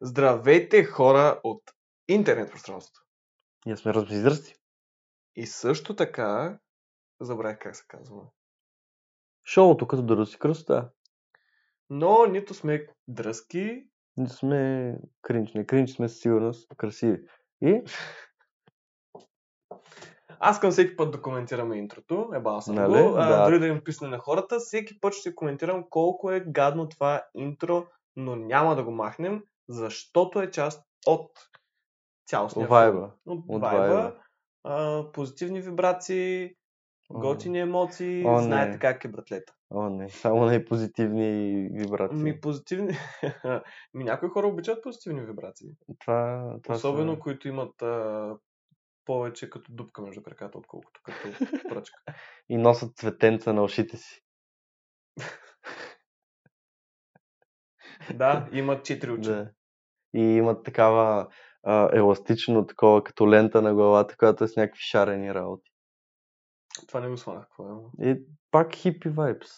Здравейте, хора от интернет пространството. Ние сме размизръсти. И също така, забравих как се казва. Шоуто като да си кръста. Но нито сме дръзки, Нито сме кринч. Не кринч сме със сигурност красиви. И аз към всеки път да коментираме интрото, еба съм Нали? го, а, Да. дори да им писне на хората, всеки път ще коментирам колко е гадно това интро, но няма да го махнем, защото е част от цялостния Вайба. От, От вайба. А, позитивни вибрации, О, готини емоции, О, не. знаете как е, братлета. О, не. Само най-позитивни вибрации. Ми позитивни. Ми някои хора обичат позитивни вибрации. Това, това Особено са... които имат а, повече като дупка между краката, отколкото като пръчка. И носят цветенца на ушите си. да, имат четири очи. Да. И имат такава а, еластично такова, като лента на главата, която е с някакви шарени работи. Това не го. Какво е? И пак хипи вайбс.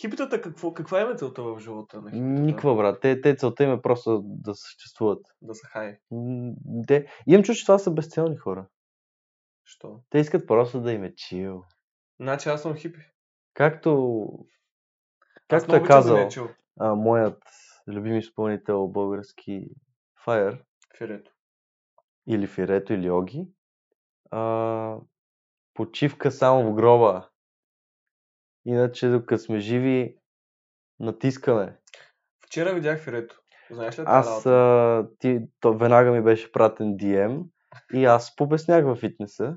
Хипитата, какво, каква е целта в живота на хипитата? Никаква, брат. Те, те целта им е просто да съществуват. Да са хай. Те... Имам чувство, че това са безцелни хора. Що? Те искат просто да им е чил. Значи аз съм хипи. Както, както много е обичам да казал е а, моят любим изпълнител български Fire, Фирето. или Фирето, или Оги, а, почивка само в гроба. Иначе, докато сме живи, натискаме. Вчера видях Фирето. Знаеш ли Аз, а, ти, то, веднага ми беше пратен DM и аз побеснях във фитнеса.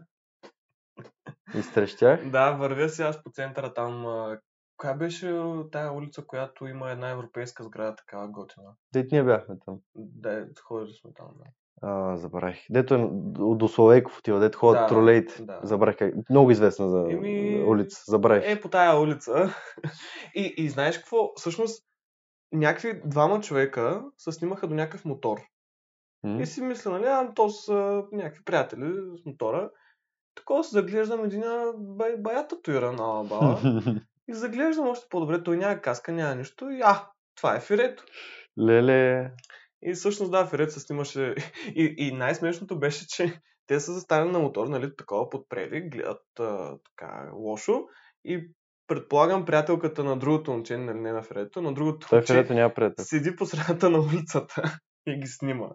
Изтрещях. Да, вървя си аз по центъра там. Коя беше тая улица, която има една европейска сграда, такава готина? Дет ние бяхме там. Да, ходили сме там. Да. А, забравих. Дето е до Славейков отива, дето ходят Да, тролейте. да. Забравих как. Много известна за Еми, улица. Забравих. Е, по тая улица. И, и знаеш какво? Всъщност, някакви двама човека се снимаха до някакъв мотор. М? И си мисля, нали, а, то са някакви приятели с мотора. Такова се заглеждам един бай, бая татуира на баба. и заглеждам още по-добре. Той няма каска, няма нищо. И а, това е Фирето. Леле. И всъщност да, Фирето се снимаше. И, и най-смешното беше, че те са застанали на мотор, нали, такова подпрели, гледат а, така лошо. И предполагам приятелката на другото момче, нали, не на Фирето, на другото Той момче, Ферето няма приятел. седи по средата на улицата и ги снима.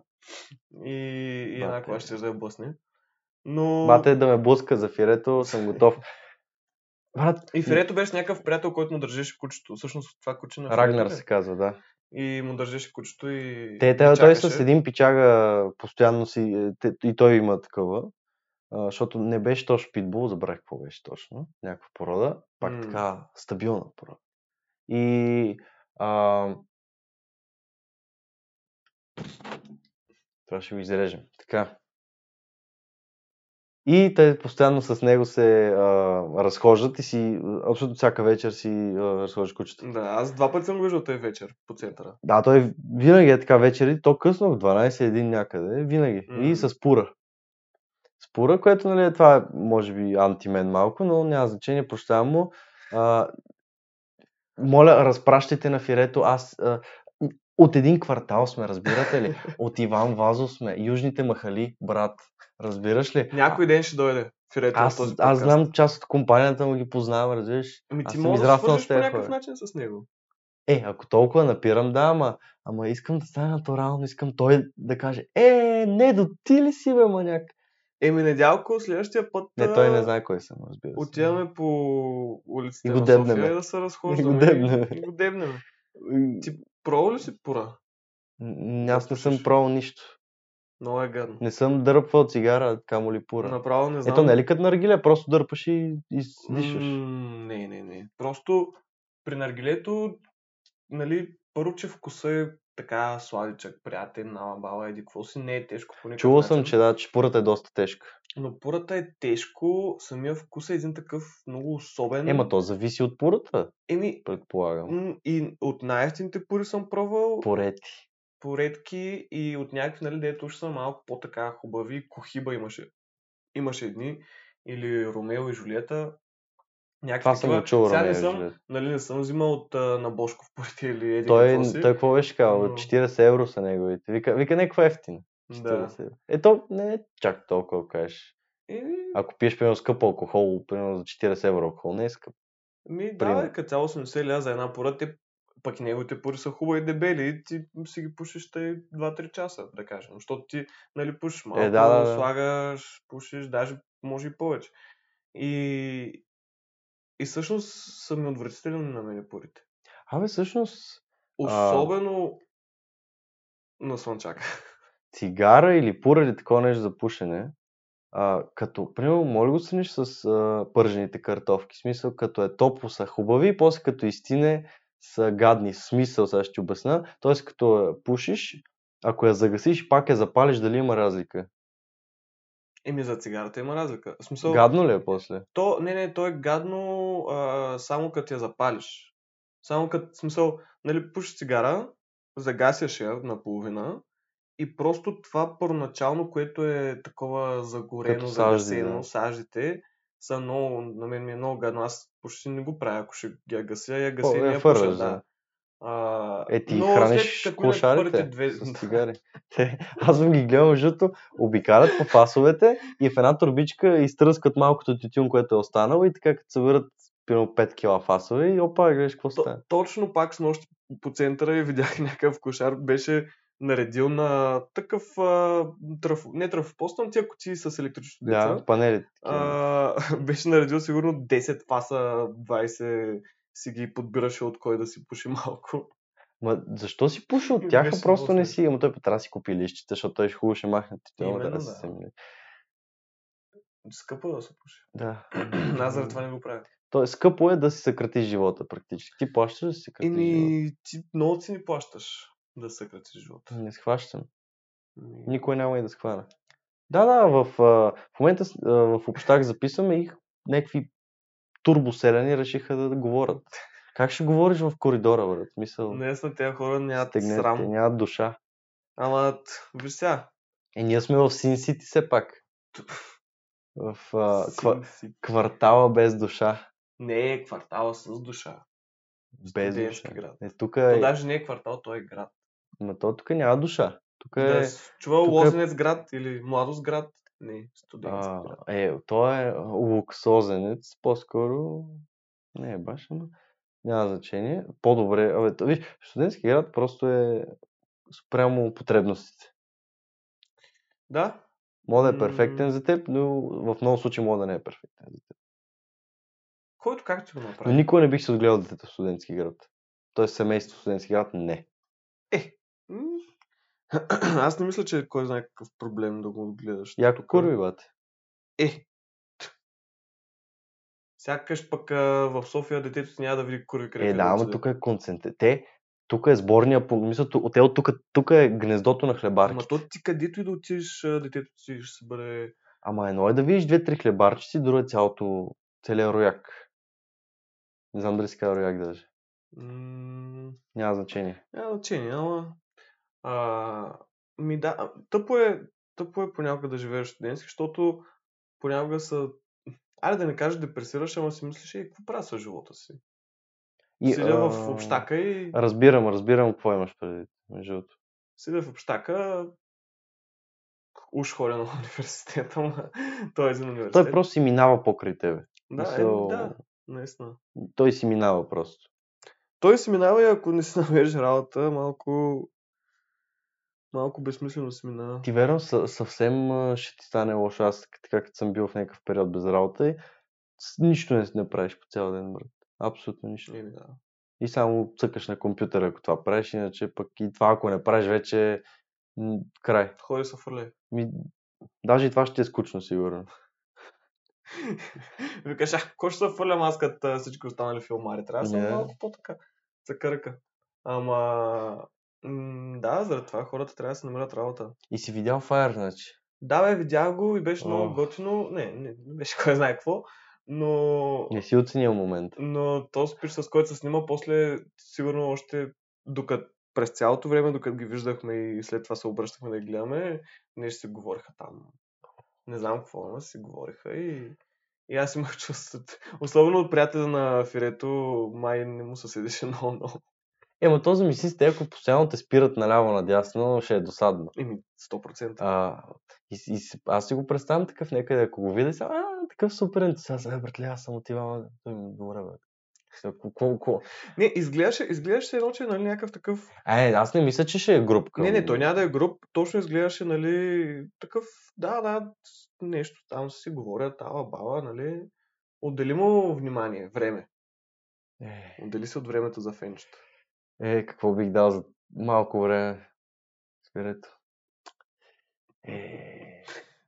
И, и една кола ще да я блъсне. Но... Бате да ме блъска за Фирето, съм готов. Брат, И Фирето беше някакъв приятел, който му държеше кучето. Всъщност това куче на Рагнар се казва, да. И му държеше кучето и... Те, те, той с един пичага постоянно си, е, те, и той има такова, а, защото не беше точно питбул, забравих какво беше точно, някаква порода, пак М. така стабилна порода. И а, това ще го изрежем. Така. И те постоянно с него се а, разхождат и си, абсолютно всяка вечер си а, разхождат кучета. Да, аз два пъти съм го виждал този вечер по центъра. Да, той винаги е така вечери, то късно в 12-1 някъде, винаги. М. И с пура. С пура, което нали, това е, може би, антимен малко, но няма значение, прощавам му. А, моля, разпращайте на Фирето, аз а, от един квартал сме, разбирате ли? От Иван Вазов сме, Южните махали, брат. Разбираш ли? Някой ден ще дойде Фирето Аз, този аз знам част от компанията, му ги познавам, разбираш? Ами ти можеш да свържеш по някакъв начин с него. Е, ако толкова напирам, да, ама, ама искам да стане натурално, искам той да каже, е, не, до ти ли си, бе, маняк? Еми, Недялко, следващия път Не, той не знае кой съм, разбира се. отиваме по улиците И го на. София да се разхождаме. И го дебнем. И, го дебнем. Ти пробва ли си пура? м, Аз не съм пробвал нищо. Много е гадно. Не съм дърпвал цигара, камо ли пура. Направо не знам. Ето, не ли като наргиле, просто дърпаш и, и дишаш. М, Не, не, не. Просто при наргилето, нали, първо, че вкуса е така сладичък, приятен, нала бала, еди какво си, не е тежко по никакъв Чувал съм, че да, че пурата е доста тежка. Но пурата е тежко, самия вкус е един такъв много особен. Ема то зависи от пурата, Еми, предполагам. и от най-ефтините пури съм пробвал, Порети. Поредки и от някакви, нали, дето уж са малко по-така хубави, кохиба имаше. Имаше едни, или Ромео и Жулиета. Някакви Това съм чул, Сега не и съм, нали, не съм взимал от а, на Бошков порите или еди Той, какво си. той какво беше казал? но- 40 евро са неговите. Вика, вика някаква ефтина. Да. 40 евро. Ето, не е чак толкова, кажеш. Еми, Ако пиеш, примерно, скъп алкохол, примерно за 40 евро алкохол, не е скъп. ми, да, като цяло 80 ля за една пора, те пък неговите пори са хубави и дебели и ти си ги пушиш тъй 2-3 часа, да кажем. Защото ти, нали, пушиш малко, Е, да, да, да. слагаш, пушиш, даже може и повече. И, и всъщност са ми отвратителни на мен порите. Абе, всъщност, Особено на слънчака. цигара или пура или такова нещо за пушене, а, като, примерно, моля го сравниш с а, пържените картофки. В смисъл, като е топло са хубави, после като изтине са гадни. Смисъл, сега ще ти обясна. Тоест, като я пушиш, ако я загасиш пак я запалиш, дали има разлика? Еми за цигарата има разлика. В смисъл, Гадно ли е после? то, не, не, то е гадно а, само като я запалиш. Само като, смисъл, нали, пушиш цигара, загасяш я наполовина и просто това първоначално, което е такова загорено, сажди, загасено, да. саждите, са много, на мен ми е много гадно. Аз почти не го правя, ако ще я гася, я О, гася и я не я пуша, да. А, Е, ти но храниш след клошарите две... с цигари. Те, аз съм ги гледал, защото обикалят по фасовете и в една турбичка изтръскат малкото тютюн, което е останало и така като съберат примерно 5 кила фасове и опа, гледаш какво става. точно пак с нощи по центъра и видях някакъв кошар, беше наредил на такъв а, траф, не трафопост, но тия кутии с електрическо Да, панелите. а, беше наредил сигурно 10 фаса, 20 си ги подбираше от кой да си пуши малко. Ма защо си пуша от тях, Беше просто не си? Ама той трябва да си купи лищите, защото той ще хубаво ще махне. Именно, да, да. се. Скъпо е да се пуши. да. Аз заради това не го правя. То е скъпо е да си съкратиш живота практически. Ти плащаш да си съкратиш живота. Еми, ти много си ни плащаш да съкратиш живота. Не схващам. Никой няма и да схвана. Да, да, в, в момента в общак записваме и някакви турбоселени решиха да, говорят. Как ще говориш в коридора, брат? Мисъл, Наистина тези хора нямат стегнете, срам. нямат душа. Ама, виж сега. Е, ние сме в Син Сити все пак. В а, ква, квартала без душа. Не е квартала с душа. Без Студентски душа. град. Е, тук То е... даже не е квартал, то е град. Ма то тук няма душа. Тук Да, е... с- чувал тук е- Лозенец град или Младост град? Не, студентски град. е, то е луксозенец, по-скоро не е баш, но няма значение. По-добре, абе, виж, студентски град просто е спрямо потребностите. Да, Може да е перфектен за теб, но в много случаи може да не е перфектен за теб. който както го Но направи. никой не бих се отгледал детето в студентски град. Тоест семейство в студентски град не. М, Аз не мисля, че е кой знае какъв проблем да го гледаш. Яко Тук- курви, бате. Е. Сякаш пък а, в София детето си няма да види курви къде Е, да, ама отиде. тук е концентре. Те, тук е сборния пункт. Мисля, ту- те от тук, тук е гнездото на Ама хлебарки. то ти където и да отидеш, а, детето си ще се бъде... Ама едно е да видиш две-три хлебарчици, друго е цялото, целият рояк. Не знам дали се казва рояк даже. М, Няма значение. Няма значение, ама... А, ми да, тъпо е, тъпо е понякога да живееш студентски, защото понякога са... Айде да не кажеш депресираш, ама си мислиш, е, какво правя с живота си? И, Седя в а, общака и... Разбирам, разбирам какво имаш предвид. Между. Седя в общака, уж ходя на университета, ама той е един университет. Той просто си минава покрай тебе. Да, мисъл- е, да, наистина. Той си минава просто. Той си минава и ако не си намериш работа, малко... Малко безсмислено си минава. Ти верно, съ- съвсем ще ти стане лошо. Аз така като съм бил в някакъв период без работа и нищо не, не правиш по цял ден, брат. Абсолютно нищо. Еми, да. И само цъкаш на компютъра, ако това правиш, иначе пък и това, ако не правиш, вече м, край. Ходи са фърле. Ми, даже и това ще ти е скучно, сигурно. Викаш, а, какво ще се фърлям аз като а, всички останали филмари? Трябва да съм малко по-така. Цъкърка. Ама... м, да, заради това хората трябва да се намерят работа. И си видял Fire, значи. Да, бе, видях го и беше много готино. Не, не, беше кой знае какво. Но... Не си оценил момента. Но този спиш, с който се снима, после сигурно още докато през цялото време, докато ги виждахме и след това се обръщахме да ги гледаме, нещо си говориха там. Не знам какво, но си говориха и И аз имах чувство. Особено от приятеля на Фирето, май не му се седеше много, много. Ема този ми си те, ако постоянно те спират наляво надясно, ще е досадно. Еми, 100%. А, и, и, аз си го представям такъв някъде, ако го видя, сега, а, такъв супер ентусиаст. Е, братле, аз съм отивал. Той ми, Добре, бе. Сега, ко- ко- ко- Не, изглеждаше, изглеждаше едно, че е нали, някакъв такъв... Е, аз не мисля, че ще е групка. Не, не, той няма да е груп. Точно изглеждаше, нали, такъв... Да, да, нещо там си говорят, ала баба, нали. Отдели му внимание, време. Е, Отдели се от времето за фенчета. Е, какво бих дал за малко време. Спирето. Е,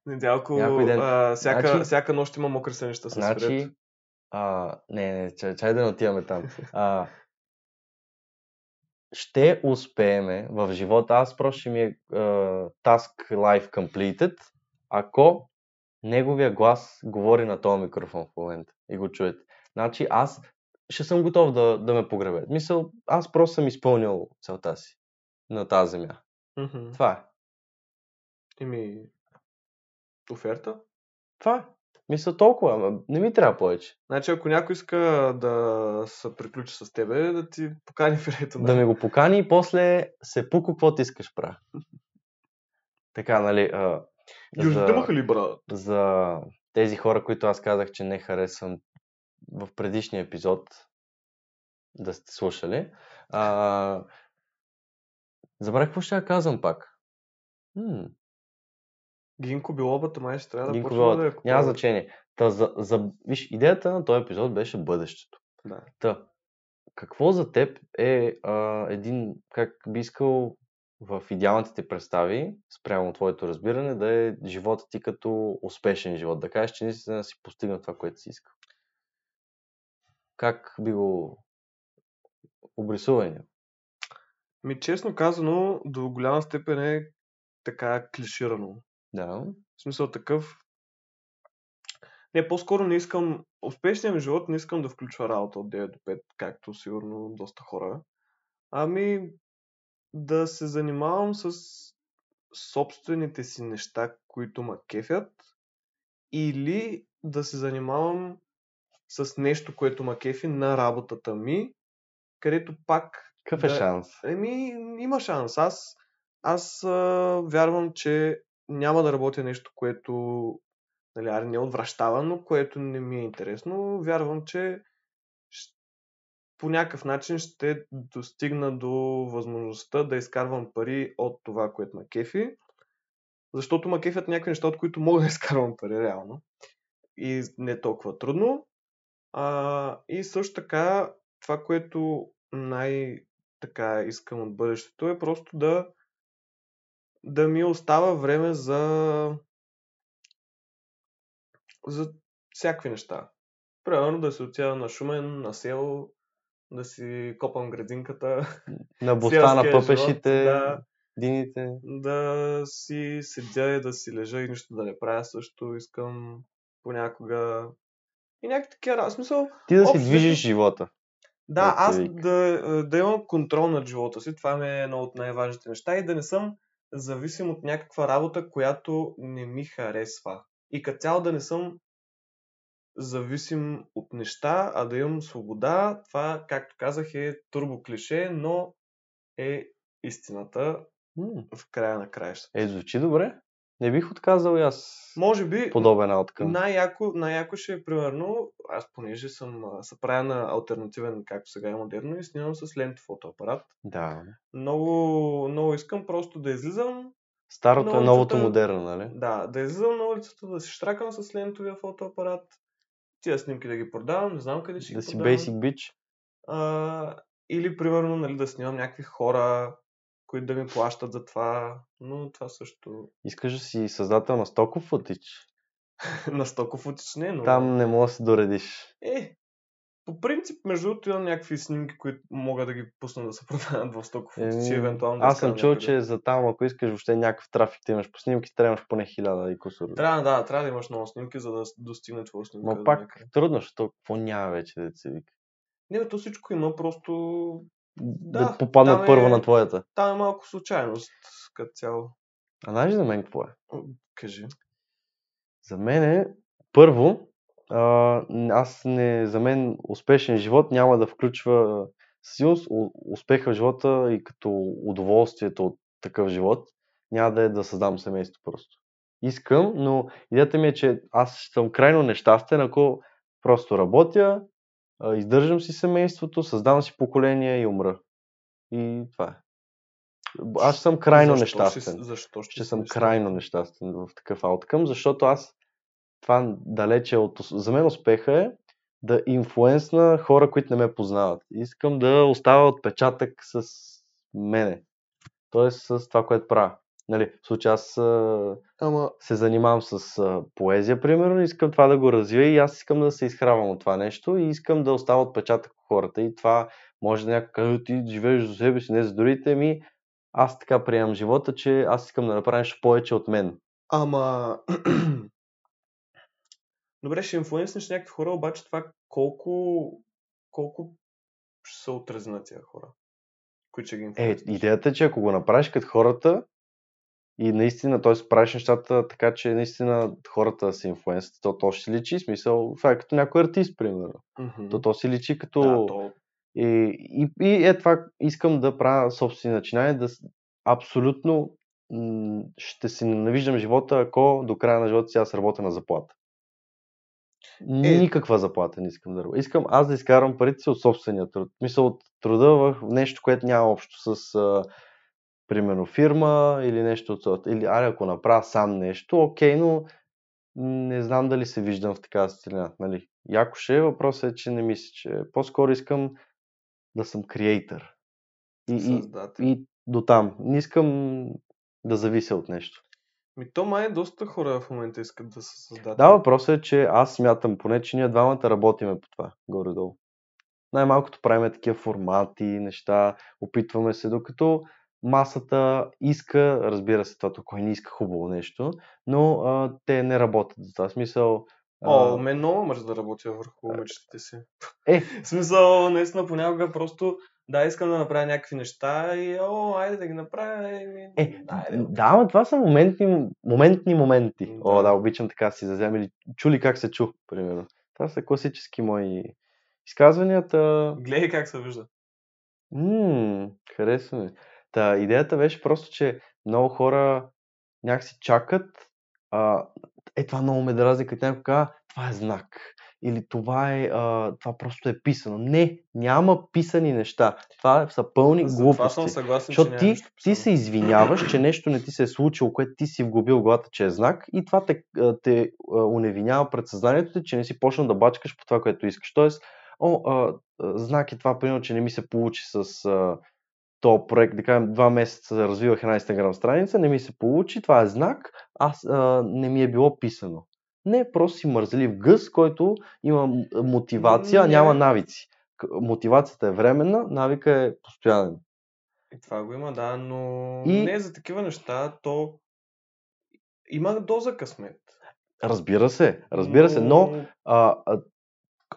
Недялко, ден. а, всяка, Значи- всяка нощ има мокри сънища с значи, Фирето. а, не, не, чай, чай да не отиваме там. А, ще успееме в живота. Аз просто ще ми е а, task life completed, ако неговия глас говори на този микрофон в момента и го чуете. Значи аз ще съм готов да, да ме погребе. Мисъл, аз просто съм изпълнил целта си на тази земя. Мгм. Това е. Еми, оферта? Това е. Мисля толкова, ама не ми трябва повече. Значи, ако някой иска да се приключи с тебе, да ти покани Фирето. Да ме го покани и после се пуко, какво ти искаш правя. Така, нали, а, Южните махали, брат. за тези хора, които аз казах, че не харесвам в предишния епизод, да сте слушали. А, забравих какво ще я казвам пак. М, Гинко билобата май ще трябва да Гинко Велът. да я Няма значение. Та, за, за, виж, идеята на този епизод беше бъдещето. Да. Та, какво за теб е а, един, как би искал в идеалните ти представи, спрямо твоето разбиране, да е живота ти като успешен живот? Да кажеш, че наистина си постигнал това, което си искал. Как би го обрисувал? Ми, честно казано, до голяма степен е така клиширано. Да. В смисъл такъв... Не, по-скоро не искам... Успешният ми живот не искам да включва работа от 9 до 5, както сигурно доста хора. Ами да се занимавам с собствените си неща, които ме кефят, или да се занимавам с нещо, което ме кефи на работата ми, където пак Какъв е Да. шанс? Еми, има шанс. Аз, аз а, вярвам, че няма да работя нещо, което нали, аре, не отвращава, но което не ми е интересно. Вярвам, че по някакъв начин ще достигна до възможността да изкарвам пари от това, което ме кефи. Защото ме кефят някакви неща, от които мога да изкарвам пари реално. И не толкова трудно. А, и също така, това, което най- така искам от бъдещето е просто да да ми остава време за за всякакви неща. Примерно да се отида на Шумен, на село, да си копам градинката, На боста на пъпешите, да, дините. да си седя и да си лежа и нищо да не правя също. Искам понякога и някакви такива смисъл. Ти да си общо движиш живота. Да, Както аз да, да имам контрол над живота си, това ми е едно от най-важните неща и да не съм зависим от някаква работа, която не ми харесва. И като цяло да не съм зависим от неща, а да имам свобода. Това, както казах, е турбо клише, но е истината М, в края на краищата. Е, звучи добре. Не бих отказал и аз Може би подобен ауткъм. най-яко, най-яко ще е примерно, аз понеже съм се правя на альтернативен, както сега е модерно, и снимам с лентов фотоапарат. Да. Много, много искам просто да излизам, Старото е новото модерно, нали? да, да излизам на улицата, да си штракам с лентовия фотоапарат, тия снимки да ги продавам, не знам къде ще Да ги си продавам. basic bitch. А, или примерно нали, да снимам някакви хора, които да ми плащат за това, но това също Искаш да си създател на стоков футич. на стоков футич не, но... Там не можеш да се доредиш. Е, по принцип, между другото, имам някакви снимки, които мога да ги пусна да се продават в стоков футич, и евентуално да Аз съм чул, че за там, ако искаш въобще някакъв трафик да имаш по снимки, трябваш поне хиляда и кусор. Трябва, да, трябва да имаш много снимки, за да достигне твоя снимка. До пак някъде. трудно, защото какво няма вече да се вика. Не, бе, то всичко има, просто Да, Да, попаднат там е- първо на твоята. там е малко случайност като цяло. А знаеш ли за мен какво е? Кажи. За мен е, първо, а, аз не, за мен успешен живот няма да включва със успеха в живота и като удоволствието от такъв живот няма да е да създам семейство просто. Искам, но идеята ми е, че аз съм крайно нещастен, ако просто работя, издържам си семейството, създавам си поколение и умра. И това е. Аз съм крайно защо нещастен. Ще, защо ще, Ще съм нещастен? крайно нещастен в такъв ауткъм, защото аз това далече от... За мен успеха е да инфлуенсна хора, които не ме познават. Искам да оставя отпечатък с мене. Тоест с това, което правя. Нали, в случай аз Ама, се занимавам с а, поезия, примерно, искам това да го развия и аз искам да се изхравам от това нещо и искам да оставя отпечатък в хората. И това може да някой каже, ти живееш за себе си, не за другите ми. Аз така приемам живота, че аз искам да направя нещо повече от мен. ама... Добре, ще инфлуенснеш някакви хора, обаче това колко, колко ще са отрезани на тия хора, които ще ги Е, инфлуенснеш? идеята е, че ако го направиш като хората и наистина, т.е. правиш нещата така, че наистина хората да се инфлуенсат, то, то ще си личи, смисъл, това е като някой артист, примерно. Мгм. То, то си личи като... Да, то... И, и, и е това, искам да правя собствени начинания, да абсолютно м- ще си ненавиждам живота, ако до края на живота си аз работя на заплата. Е. Никаква заплата не искам да работя. Искам аз да изкарвам парите си от собствения труд. Мисля от труда в нещо, което няма общо с примерно фирма или нещо от сорта. Или аре, ако направя сам нещо, окей, но не знам дали се виждам в такава сцена. Нали? Яко ще е, въпросът е, че не мисля, че по-скоро искам да съм креатор. И, и, Създател. и до там. Не искам да завися от нещо. Ми то май доста хора в момента искат да са създатели. Да, въпросът е, че аз смятам поне, че ние двамата работиме по това, горе-долу. Най-малкото правиме такива формати, неща, опитваме се, докато масата иска, разбира се, това кой не иска хубаво нещо, но а, те не работят за това. Смисъл, О, а, мен много мърз да работя върху мечтите си. Е. В смисъл, наистина понякога просто да, искам да направя някакви неща и о, айде да ги направя. И... ми, Е, айде. да, но това са моментни, моментни моменти. Да. О, да, обичам така си зазем или чули как се чу, примерно. Това са класически мои изказванията. Гледай как се вижда. Ммм, харесва ми. Та, идеята беше просто, че много хора някакси чакат. А, е, това много ме дразни, като някой казва, това е знак. Или това е, а, това просто е писано. Не, няма писани неща. Това са пълни За това глупости. съм съгласен, Защото ти, ти се извиняваш, че нещо не ти се е случило, което ти си вгубил главата, че е знак и това те, те уневинява пред съзнанието ти, че не си почнал да бачкаш по това, което искаш. Тоест, о, а, знак е това, примерно, че не ми се получи с а, то проект, да кажем, два месеца развивах една Instagram страница, не ми се получи, това е знак, аз а, не ми е било писано. Не, просто си мързелив гъс, който има мотивация, а няма навици. Мотивацията е временна, навика е постоянен. И това го има, да, но И- не за такива неща, то има доза късмет. Разбира се, разбира се, но а, а,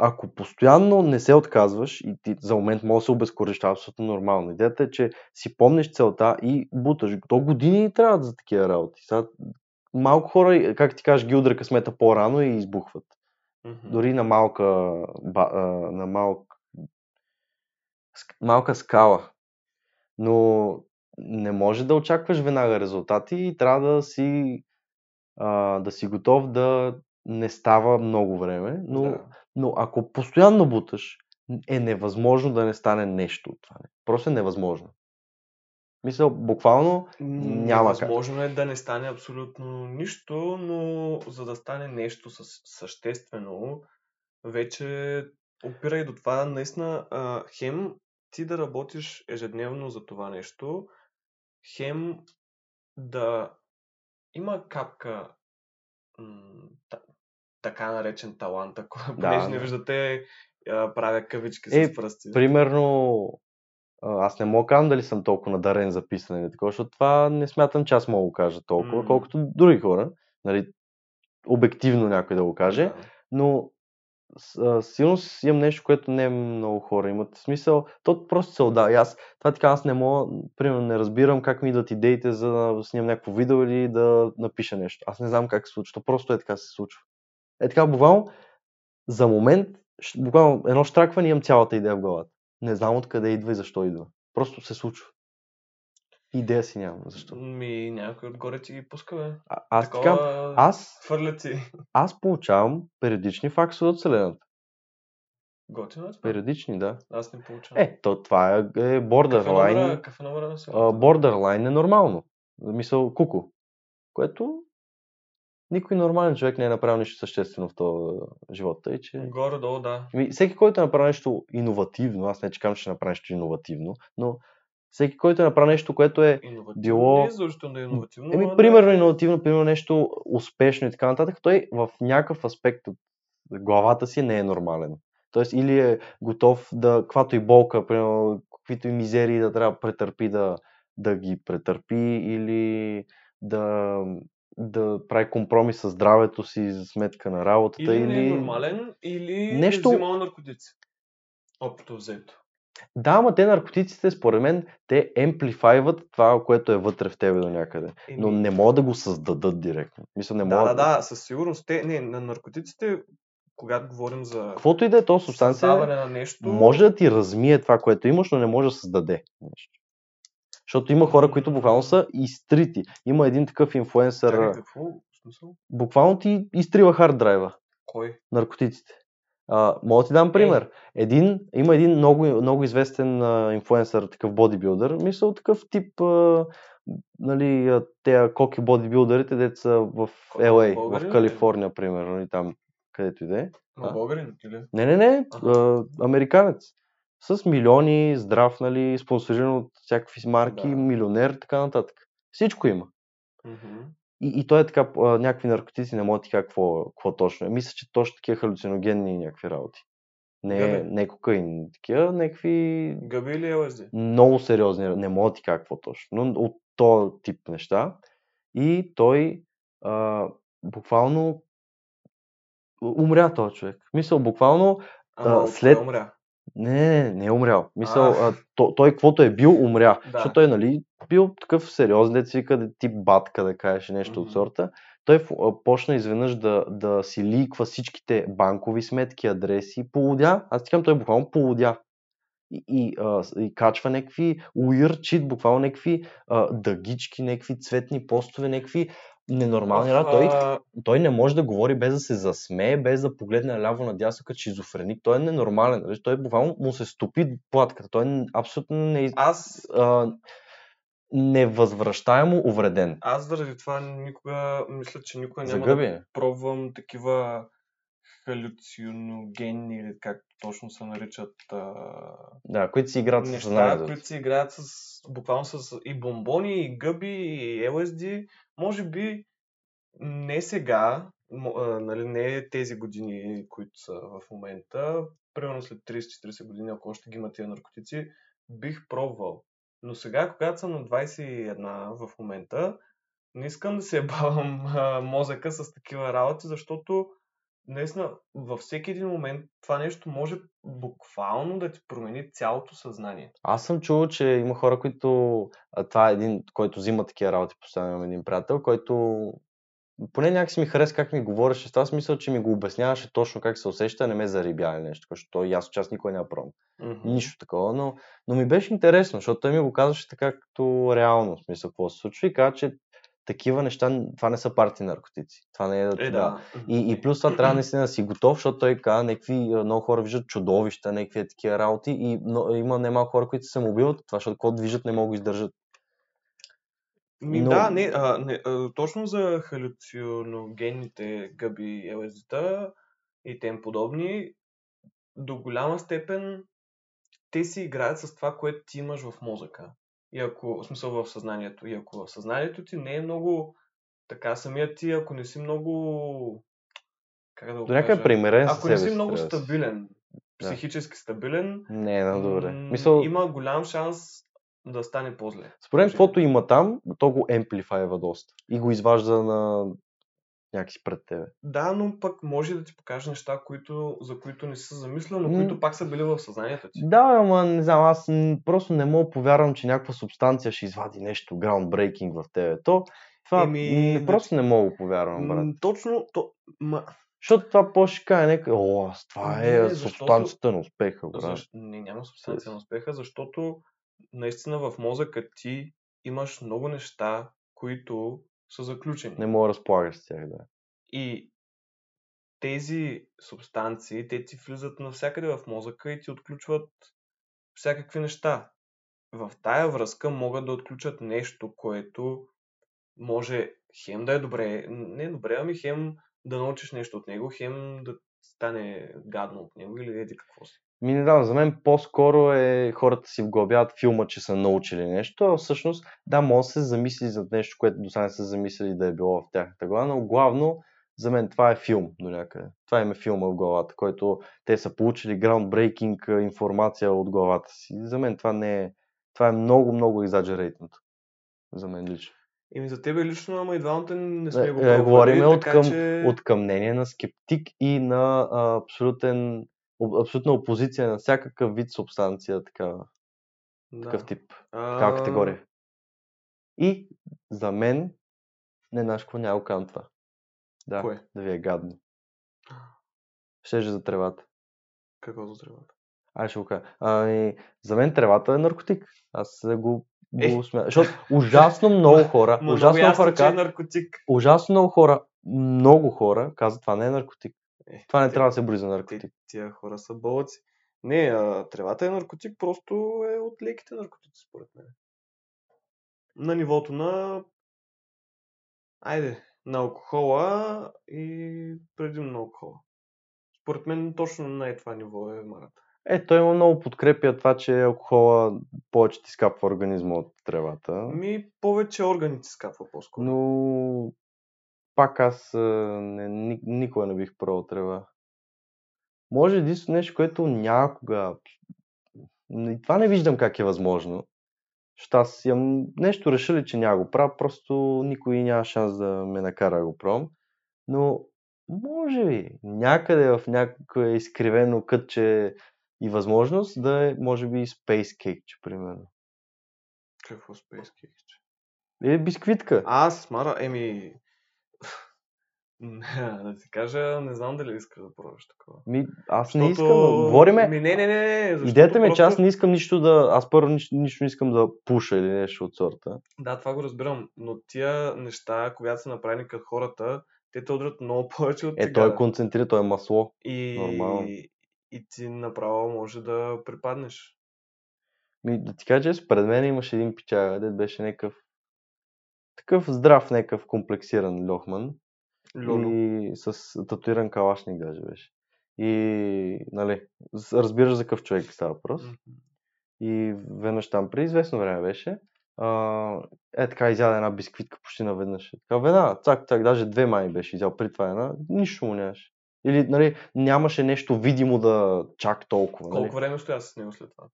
ако постоянно не се отказваш и ти за момент може да се обезкуражиш, това е абсолютно нормално. Идеята е, че си помниш целта и буташ. То години ни трябват за такива работи. Сега, малко хора, как ти кажеш, ги удра късмета по-рано и избухват. Мгм. Дори на малка, на малк, малка скала. Но не може да очакваш веднага резултати и трябва да си, а, да си готов да не става много време, но Да. Но ако постоянно буташ, е невъзможно да не стане нещо от това. Просто е невъзможно. Мисля, буквално няма как. Възможно е да не стане абсолютно нищо, но за да стане нещо съществено, вече опира и до това наистина а, хем ти да работиш ежедневно за това нещо, хем да има капка м, така наречен талант, ако понеже не да. виждате, правя кавички Е, с пръсти. Примерно, аз не мога да кажа дали съм толкова надарен за писане, такова, защото това не смятам, че аз мога да го кажа толкова, М. колкото други хора. Нали, обективно някой да го каже, Да. но силно си имам нещо, което не много хора имат. В смисъл, то просто се отдава. И аз, това така, аз не мога, примерно, не разбирам как ми идват идеите за да снимам някакво видео или да напиша нещо. Аз не знам как се случва. То просто е така се случва. Е така, буквално, за момент, буквално едно штракване имам цялата идея в главата. Не знам откъде идва и защо идва. Просто се случва. Идея си нямам. Защо? Ми, някой отгоре ти ги пуска, бе. А, аз Такова казвам, аз, Хвърля ти. аз получавам периодични факсове от Вселената. Готино е. Периодични, да. Аз не получавам. Е, то това е, е номера, какъв е номера на а, селата? borderline е нормално. Мисъл куку. Което никой нормален човек не е направил нищо съществено в този живот. Тъй, че... Горе-долу, да. Ами, всеки, който е направил нещо иновативно, аз не че казвам, че ще направи нещо иновативно, но всеки, който е направил нещо, което е Иновативно. било- Не е да е иновативно. Еми, но примерно да е- иновативно, примерно нещо успешно и така нататък, той в някакъв аспект от главата си не е нормален. Тоест, или е готов да, каквато и болка, примерно, каквито и мизерии да трябва да претърпи, да, да ги претърпи, или да, да прави компромис с здравето си за сметка на работата, Или или... не е нормален, или Нещо- е взимал наркотици. Общо взето. Да, ама те наркотиците, според мен, те емплифайват това, което е вътре в тебе до някъде. Но не могат да го създадат директно. Мисля, не Да, могат да, да, със сигурност. Те, не, на наркотиците, когато говорим за Каквото и да е то субстанция, на нещо, може да ти размие това, което имаш, но не може да създаде нещо. Защото има хора, които буквално са изтрити. Има един такъв инфуенсър, Чакай, какво? Смисъл? буквално ти изтрива хард драйва, Кой? наркотиците. А, мога да ти дам пример. Един, има един много, много известен а, инфуенсър, такъв бодибилдър, мисля, такъв тип, а, нали, те коки бодибилдърите, деца в LA, българин в ли? Калифорния, примерно, или там, където и да е. Българин или? Не, не, не, а, американец. С милиони, здрав, нали, спонсориран от всякакви марки, Да. милионер, така нататък. Всичко има. Мгм. И, и той е така, а, някакви наркотици, не мога да ти какво, какво точно е. Мисля, че точно такива халюциногенни някакви работи. Не, Гъби. не кокаин, такива някакви Гъби или ЛСД? много сериозни, не мога да ти какво точно, но от този тип неща. И той а, буквално умря този човек. Мисъл, буквално А, от след- умря? Не, не, не, не е умрял. Мисъл, А. а, то, той каквото е бил, умря. Да. Защото той, нали, бил такъв сериозен, дет си вика, де тип батка, да кажеш нещо от Мгм. сорта. Той а, почна изведнъж да, да си ликва всичките банкови сметки, адреси, полудя. Аз ти той буквално полудя. И, и, а, и качва някакви shit, буквално някакви а, дъгички, някакви цветни постове, някакви ненормални работи. Той, той не може да говори без да се засмее, без да погледне ляво надясно като шизофреник. Той е ненормален. Нали? Той буквално му се стопи платката. Той е абсолютно не, Аз, а, невъзвръщаемо увреден. аз заради това никога, мисля, че никога няма Загъби. да пробвам такива халюциногенни или как точно се наричат а, Да, които си играят с неща, съзнанието. които се играят с, буквално с и бомбони, и гъби, и LSD. Може би не сега, нали, не тези години, които са в момента, примерно след 30-40 години, ако още ги има тия наркотици, бих пробвал. Но сега, когато съм на 21 в момента, не искам да се ебавам а, мозъка с такива работи, защото наистина във всеки един момент това нещо може буквално да ти промени цялото съзнание. Аз съм чувал, че има хора, които... А, това е един, който взима такива работи. Постоянно имам един приятел, който поне някакси ми хареса как ми говореше. С това смисъл, че ми го обясняваше точно как се усеща, не ме зарибя или нещо. Защото аз никой няма пробвам. Нищо такова, но, но ми беше интересно, защото той ми го казваше така като реално, в смисъл какво се случва и каза, че такива неща, това не са парти наркотици. Това не е, Е, да. И, и плюс това трябва наистина да си готов, защото той каза, някакви много хора виждат чудовища, някакви такива работи и но, има немалко хора, които се самоубиват от това, защото какво движат не могат да издържат. Ми, Но- Да, не, а, не а, точно за халюциногенните гъби ЛСД-та и тем подобни, до голяма степен те си играят с това, което ти имаш в мозъка. И ако, в смисъл в съзнанието. И ако в съзнанието ти не е много така самият ти, ако не си много... Как да го До някъде примерен Ако не си много стабилен, Да. психически стабилен, Не, е добре. м, Мисъл, има голям шанс да стане по-зле. според мен, каквото има там, то го емплифайва доста и го изважда на някакси пред тебе. Да, но пък може да ти покаже неща, които, за които не си се замислял, но които пак са били в съзнанието ти. Да, ама не знам, аз просто не мога повярвам, че някаква субстанция ще извади нещо groundbreaking в тебе. То, това Еми, да просто не мога да повярвам, брат. Точно, то, ма, Защото това по ще каже нека, о, това Не, е не, субстанцията на успеха, брат. Защ... Не, няма субстанция на успеха, защото наистина в мозъка ти имаш много неща, които са заключени. Не мога да разполагаш с тях, да. И тези субстанции, те ти влизат навсякъде в мозъка и ти отключват всякакви неща. В тая връзка могат да отключат нещо, което може хем да е добре, не е добре, ами хем да научиш нещо от него, хем да стане гадно от него или еди какво си. Ми не знам, за мен по-скоро е хората си вглъбяват филма, че са научили нещо, а всъщност да, може да се замисли за нещо, което до сега не са замислили да е било в тяхната глава, но главно за мен това е филм до някъде. Това им е филма в главата, който те са получили а, информация от главата си. За мен това не е, това е много, много exaggerated. За мен лично. Еми за тебе лично, ама и двамата не сме Е, го е, пробвали, говориме от към- че... От към мнение на скептик и на а, абсолютен, абсолютна опозиция на всякакъв вид субстанция, такава, да. такъв тип. Такава категория. И за мен, не знаеш какво няма казвам това. Да, Кое? да ви е гадно. Щеше за тревата. Какво за тревата? Ай, ще го кажа. Ами, за мен тревата е наркотик. Аз е, го, Е. го смя... Защото ужасно много хора, ужасно много хора, е наркотик. ужасно много хора, много хора казват, това не е наркотик. Е, Това не те- трябва да се брои за те- наркотик. Тия хора са бълъци. Не, а, тревата е наркотик, просто е от леките наркотици, според мен. На нивото на... Айде, на алкохола и предимно на алкохола. Според мен точно на е това ниво е марата. Е, той има много подкрепя това, че алкохола повече ти скапва организма от тревата. Ми повече органите скапва по-скоро. Но пак аз а, не, ни, никога не бих пробвал трева. Може единствено нещо, което някога... И това не виждам как е възможно. Защото аз имам нещо решили, че няма го правя, просто никой няма шанс да ме накара да го пробвам. Но може би някъде в някое изкривено кътче и възможност да е, може би, Space Cake, примерно. Какво Space Cake? Или бисквитка. А, с Мара, еми... да ти кажа, не знам дали искаш да пробваш такова. Ми, аз не Защото- искам. да- Говориме, Ми, не, не, не, не. Идеята ми е, че аз не искам нищо да... Аз първо нищо, нищо не искам да пуша или нещо от сорта. Да, това го разбирам, но тия неща, когато са направени като хората, те те удрят много повече от Е, цигара. той е концентриран, той е масло. и... нормално. и ти направо може да припаднеш. Ми, да ти кажа, че пред мен имаше един пичага, дед беше някакъв такъв здрав, някакъв комплексиран лохман. Лоло. И с татуиран калашник даже беше. И, нали, разбираш за какъв човек става въпрос. И веднъж там, преди известно време беше, а, е така изяда една бисквитка почти наведнъж. Е Така, веднага, цак, цак, даже две май беше изял, при това една, нищо му нямаше. Или, нали, нямаше нещо видимо да чак толкова. Нали? Колко време стоя с него след това?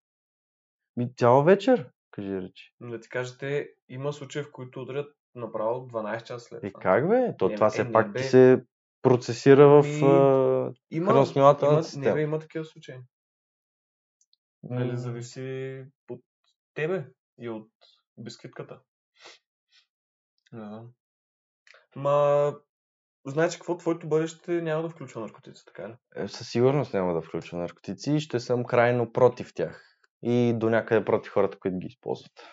Ми, цяла вечер, кажи речи. Да ти кажете, има случаи, в които удрят направо 12 часа след Е, това. как бе? То Не, това е, все не, пак бе. се процесира в Ми, а, Има, има, не, система. бе, има такива случаи. Нали, М. зависи от тебе и от бисквитката. Не знам. Ма, значи какво твоето бъдеще няма да включва наркотици, така ли? Е, със сигурност няма да включва наркотици и ще съм крайно против тях. И до някъде против хората, които ги използват.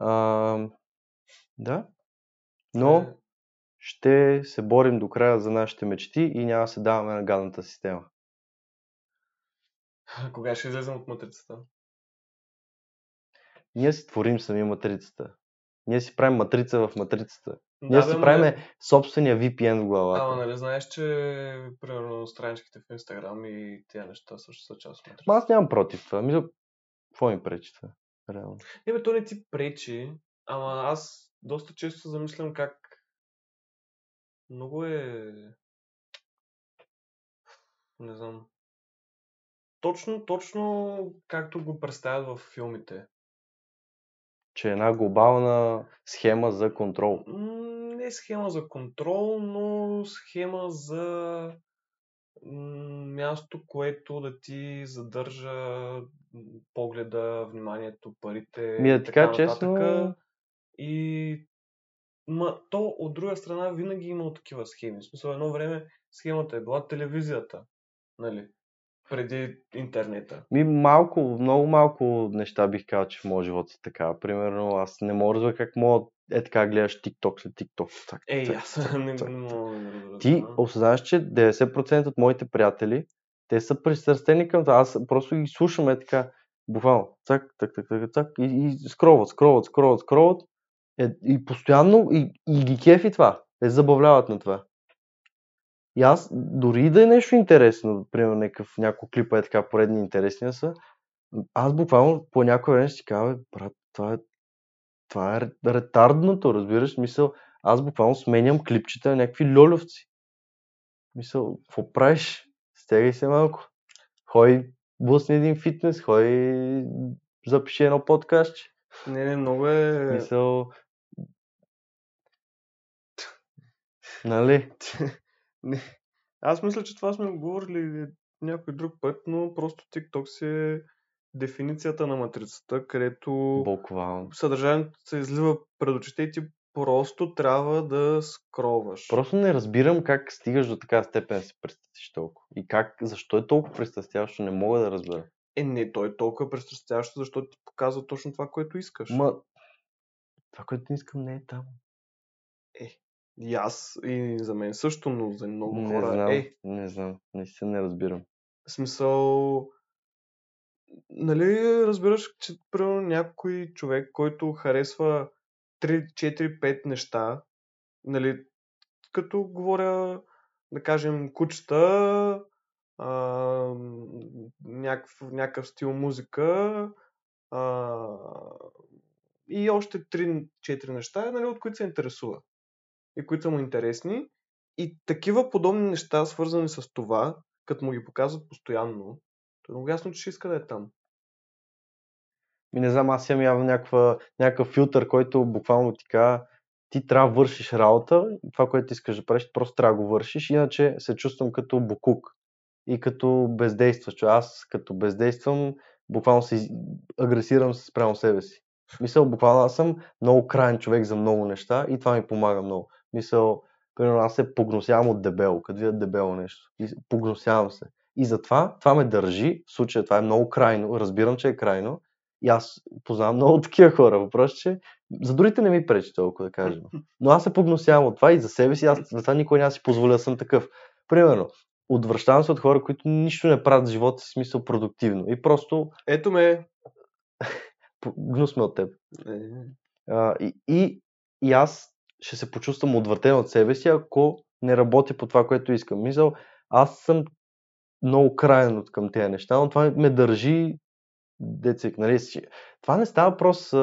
А, да. Но Е, ще се борим до края за нашите мечти и няма да се даваме на гадната система. Кога ще излезем от матрицата? Ние си творим сами матрицата. Ние си правим матрица в матрицата. Ние бе, си ама правим собствения VPN в главата. Ама нали знаеш, че примерно страничките в Инстаграм и тези неща също са част от Ма матрицата. аз нямам против това. Мисля, какво ми пречи това? Реално. Не бе, то не ти пречи, ама аз доста често се замислям как много е... Не знам. Точно, точно както го представят в филмите. Че е една глобална схема за контрол. Не схема за контрол, но схема за място, което да ти задържа погледа, вниманието, парите. Ми да ти така кажа честно, нататък. И Ма то от друга страна винаги имало такива схеми. В смисъл едно време схемата е била телевизията. Нали? Преди интернета. Ми малко, много малко неща бих казал, че в моят живот са така. Примерно, аз не мога да как мога е така гледаш TikTok след TikTok. Цак, Ей, цак, аз не, не мога да разбера. Ти осъзнаваш, че 90% от моите приятели, те са пристрастени към това. Аз просто ги слушам е така, буквално, цак, так, так, так, так, и, и скроват, скроват, скроват, скроват. Е, и постоянно, и, и ги кефи това. Те забавляват на това. И аз, дори да е нещо интересно, примерно някакъв, няколко клипа е така поредни интересни са, аз буквално по някое време си «Бе, брат, това е, това е ре- ретардното, разбираш? Мисъл, аз буквално сменям клипчета на някакви льолевци. Мисъл, какво правиш? Стягай се малко. Хой, блъсни един фитнес, хой, запиши едно подкастче. Не, не, много е... Мисъл, нали? не. Аз мисля, че това сме го говорили някой друг път, но просто TikTok си е дефиницията на матрицата, където Буквално. съдържанието се излива пред очите и ти просто трябва да скроваш. Просто не разбирам как стигаш до така степен да се пристрастиш толкова. И как, защо е толкова пристрастяващо, не мога да разбера. Е, не, той е толкова престрастяващо, защото ти показва точно това, което искаш. Ма, това, което не искам, не е там. И аз, и за мен също, но за много не хора знам, е. не знам, наистина не разбирам. В смисъл, нали разбираш, че примерно някой човек, който харесва 3, 4, 5 неща, нали, като говоря, да кажем, кучета, а, някакъв, някакъв стил музика а, и още 3-4 неща, нали, от които се интересува и които са му интересни. И такива подобни неща, свързани с това, като му ги показват постоянно, то е много ясно, че ще иска да е там. Ми не знам, аз имам явно някаква, някакъв филтър, който буквално ти казва, ти трябва да вършиш работа, това, което искаш да правиш, просто трябва да го вършиш, иначе се чувствам като букук и като бездействащ. Аз като бездействам, буквално се агресирам спрямо себе си. Мисъл, буквално аз съм много крайен човек за много неща и това ми помага много. Мисъл, примерно аз се погносявам от дебело, като видя дебело нещо. И погносявам се. И затова това ме държи, в случая това е много крайно, разбирам, че е крайно, и аз познавам много такива хора. Въпрос, че за другите не ми пречи толкова, да кажем. Но аз се погносявам от това и за себе си, аз за това никой няма си позволя да съм такъв. Примерно, отвръщавам се от хора, които нищо не правят в живота си, смисъл продуктивно. И просто Ето ме. гнус ме от теб. Е, А, и, и, и аз ще се почувствам отвратен от себе си, ако не работя по това, което искам. Мисъл, аз съм много крайен от към тези неща, но това ме държи децик, нали. Това не става въпрос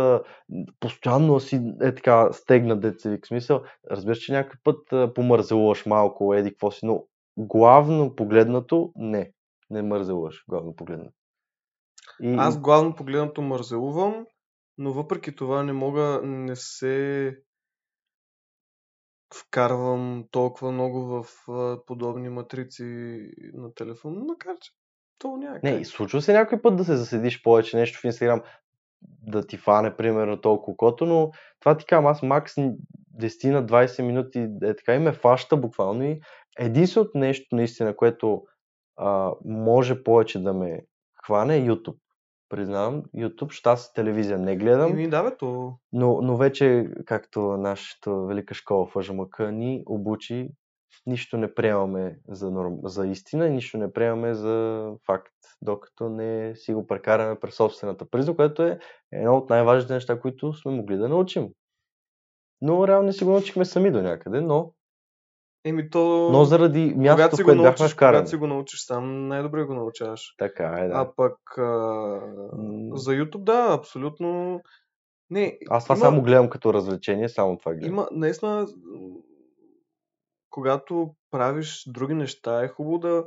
постоянно си е така стегна децик. Смисъл, разбираш, че някой път помързелуваш малко, еди какво си, но главно погледнато, не. Не мързелуваш, главно погледнато. И, Аз главно погледнато мързелувам, но въпреки това не мога, не се вкарвам толкова много в а, подобни матрици на телефона, макар че то няма Не, случва се някой път да се заседиш повече нещо в Инстаграм, да ти фане примерно толкова кото, но това ти казвам, аз макс 10 на 20 минути е така и ме фаща буквално и единственото нещо наистина, което а, може повече да ме хване е YouTube. Признавам, YouTube, защото аз телевизия не гледам, Еми, да, бе, то. но, но вече, както нашата велика школа в АЖМК ни обучи, нищо не приемаме за, норм... за истина и нищо не приемаме за факт, докато не си го прекараме през собствената призма, което е едно от най-важните неща, които сме могли да научим. Но реално не си го научихме сами до някъде, но, Еми, то. но заради мястото, в го което бяхме вкарани. когато си го научиш сам, най-добре го научаваш. Така е, да. А пък а, за YouTube, да, абсолютно. Не, Аз това има- само гледам като развлечение, само това гледам. Има, наистина, когато правиш други неща, е хубаво да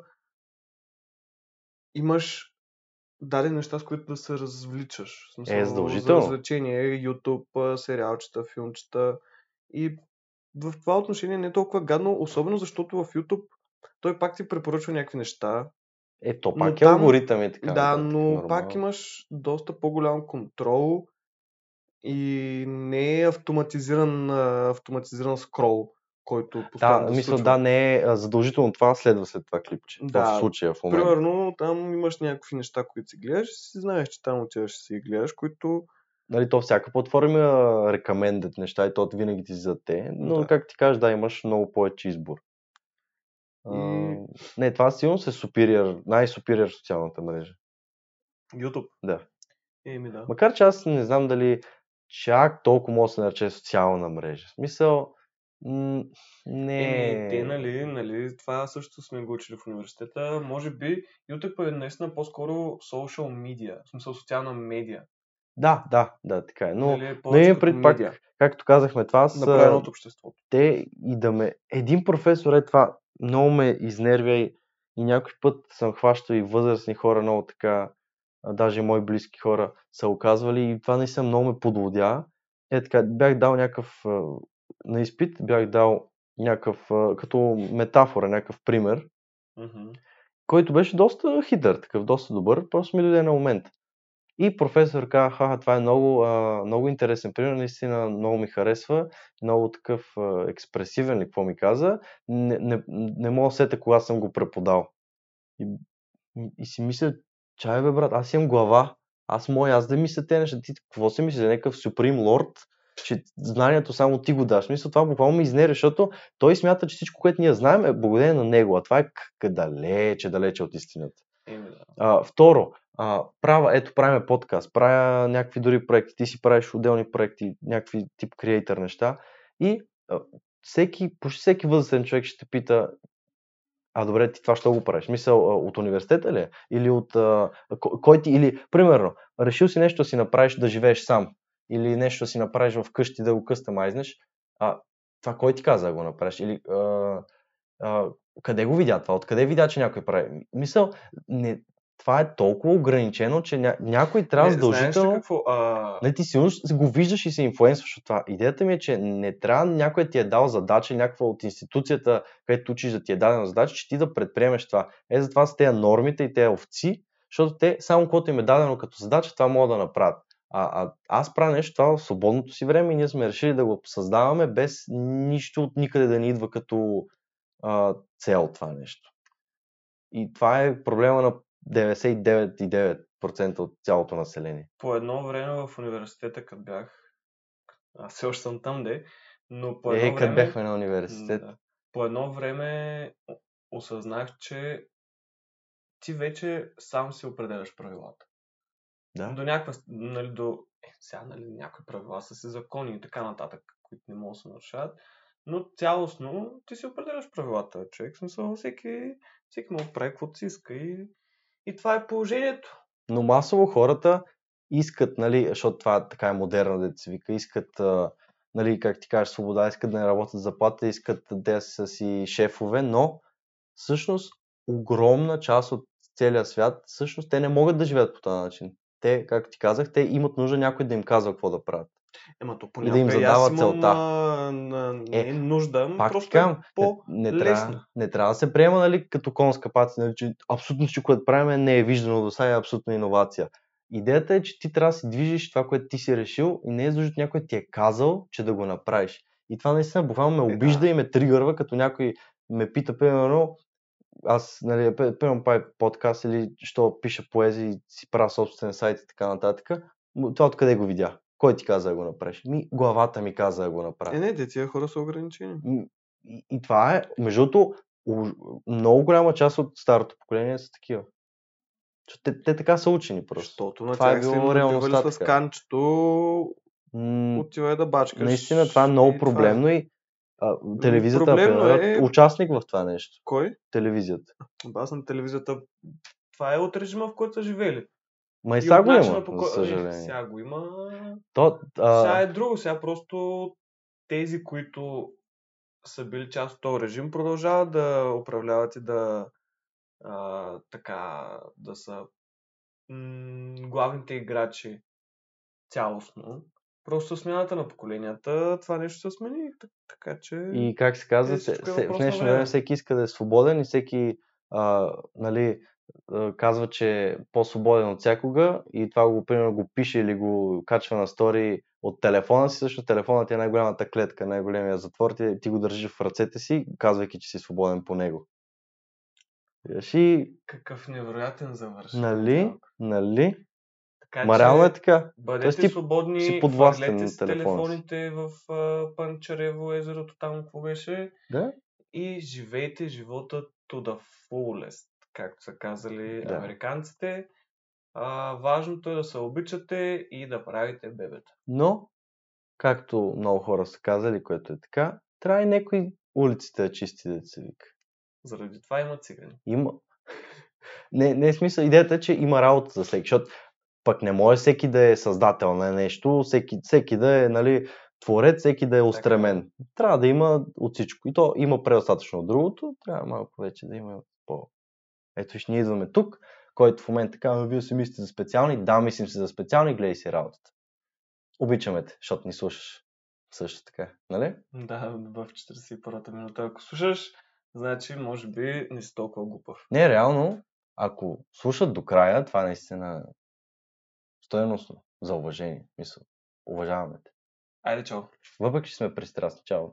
имаш дадени неща, с които да се развличаш. В смисъл, Е, задължително. За развлечение, YouTube, сериалчета, филмчета. И в това отношение не е толкова гадно, особено защото в YouTube той пак ти препоръчва някакви неща. Е, то пак е там- алгоритъм и така. да, но нормално. пак имаш доста по-голям контрол и не е автоматизиран, автоматизиран скрол, който Да, се мисля, да, не е задължително това следва след това клипче. Да, в случая в момента. Примерно, там имаш някакви неща, които си гледаш и си знаеш, че там отиваш и си гледаш, които Нали, то всяка платформа има рекомендът неща и то винаги ти за те, но Да. как ти кажеш, да, имаш много повече избор. И- не, това сигурно се superior, най-superior социалната мрежа. YouTube. Да. Еми да. Макар че аз не знам дали чак толкова може да се нарече социална мрежа. В смисъл, м- не... Еми, те, нали, нали, това също сме го учили в университета. Може би YouTube е наистина по-скоро social media, в смисъл социална медия. Да, да, да, така е. Но, имам като пред пак, както казахме, това са направено от обществото. те и да ме... Един професор е това, много ме изнервя и, и някой път съм хващал и възрастни хора, много така, даже мои близки хора са оказвали и това наистина много ме подлодя. Е така, бях дал някакъв, на изпит бях дал някакъв, като метафора, някакъв пример, Мгм. който беше доста хитър, такъв, доста добър, просто ми дойде на момент. И професор каза, ха, това е много, а, много интересен пример, наистина много ми харесва, много такъв а, експресивен ли, какво ми каза. Не, не, не мога да сета кога съм го преподал. И, и си мисля, чай бе брат, аз имам глава, аз и аз да мисля те неща. Ти какво си мислиш, за някакъв Supreme Lord, че знанието само ти го даш. Мисля, това буквално ме изнервя, защото той смята, че всичко, което ние знаем е благодарение на него, а това е далече, далече от истината. Еми да. А, второ, а, правя, ето правим подкаст, правя някакви дори проекти, ти си правиш отделни проекти, някакви тип креатор неща и а, всеки, почти всеки възрастен човек ще те пита а добре, ти това ще го правиш? Мисъл, от университета ли? Или от... А, ко- кой ти... Или, примерно, решил си нещо да си направиш да живееш сам. Или нещо да си направиш вкъщи да го къстамайзнеш. А, това кой ти каза да го направиш? Или... А, а, къде го видя това? Откъде видя, че някой прави? Мисъл, не, това е толкова ограничено, че ня, някой трябва Не, задължително... какво? А, Нали, ти сигурно го виждаш и се инфлуенсваш от това. Идеята ми е, че не трябва някой ти е дал задача, някаква от институцията, където учиш да ти е дадена задача, че ти да предприемеш това. Е, затова са тези нормите и тези овци, защото те, само когато им е дадено като задача, това могат да направят. А, а аз правя нещо това в свободното си време и ние сме решили да го създаваме без нищо от никъде да ни идва като а, цел това нещо. И това е проблема на 99,9% от цялото население. по едно време в университета, като бях, аз все още съм там, де, но по едно Е, време... бяхме на университет. Да. По едно време осъзнах, че ти вече сам си определяш правилата. Да. До някаква, нали, до... Е, сега, нали, някои правила са си закони и така нататък, които не могат да се нарушават, но цялостно ти си определяш правилата, човек. Смисъл, всеки, всеки да прави каквото си иска и, и това е положението. Но масово хората искат, нали, защото това така е модерна, се вика, искат, нали, как ти кажеш, свобода, искат да не работят заплата, искат да са си шефове, но всъщност огромна част от целия свят, всъщност те не могат да живеят по този начин. Те, както ти казах, те имат нужда някой да им казва какво да правят. Ема то И да им понякога задава имам целта. а, на, не Е, нужда, Пак просто е не, не, по-лесно. трябва, не трябва да се приема нали, като конска паци, нали, че абсолютно всичко, което правим не е виждано до сега, е абсолютна иновация. Идеята е, че ти трябва да си движиш това, което ти си решил и не е защото някой ти е казал, че да го направиш. И това наистина буквално ме Е, обижда да. и ме тригърва, като някой ме пита, примерно, аз, нали, примерно правя подкаст или що пиша поезия и си правя собствен сайт и така нататък. Това откъде го видя? Кой ти каза да го направиш? Ми, главата ми каза да го направя. Е, не, те тия хора са ограничени. И, и това е, между другото, много голяма част от старото поколение са такива. Че Те, те така са учени просто. Защото на Това е тях им било реалността с канчето, М, отивай да бачкаш. наистина това е много и проблемно и а, телевизията проблемно е е- участник в това нещо. Кой? Телевизията. Аз на телевизията. Това е от режима, в който са живели. Ма и от сега го има, по за Е, съжаление. Сега го има. То, Сега а, е друго. Сега просто тези, които са били част от този режим, продължават да управляват и да а, така да са м- главните играчи цялостно. Просто смяната на поколенията, това нещо се смени. Така че. И как се казва, Е, се, всичко се, в днешно време. всеки иска да е свободен и всеки а, нали, казва, че е по-свободен от всякога и това го, примерно, го пише или го качва на стори от телефона си, също телефонът ти е най-голямата клетка, най-големия затвор, ти, ти го държиш в ръцете си, казвайки, че си свободен по него. И, Какъв невероятен завършен. нали, нали, Така ма реално е така. Бъдете Тоест ти свободни, си подвластен на телефона телефоните в а, Панчарево езерото, там какво беше, Да? и живейте живота to the fullest, както са казали Да. американците. А, важното е да се обичате и да правите бебета. Но, както много хора са казали, което е така, трябва и някой улиците да чисти, да се вика. Заради това има цигани. Има. Не, не е смисъл. Идеята е, че има работа за всеки, защото пък не може всеки да е създател на нещо, всеки, всеки да е нали, творец, всеки да е устремен. Трябва да има от всичко. И то има предостатъчно от другото, трябва малко вече да има по... Ето виж, ние идваме тук, който в момента казва, вие си мислите за специални, да, мислим си за специални, гледай си работата. Обичаме те, защото ни слушаш. Също така, нали? Да, в 41-та минута. Ако слушаш, значи може би не си толкова глупав. Не, реално, ако слушат до края, това наистина стоеностно за уважение. Мисъл, уважаваме те. Айде, чао! Въпреки, че сме пристрастни. Чао.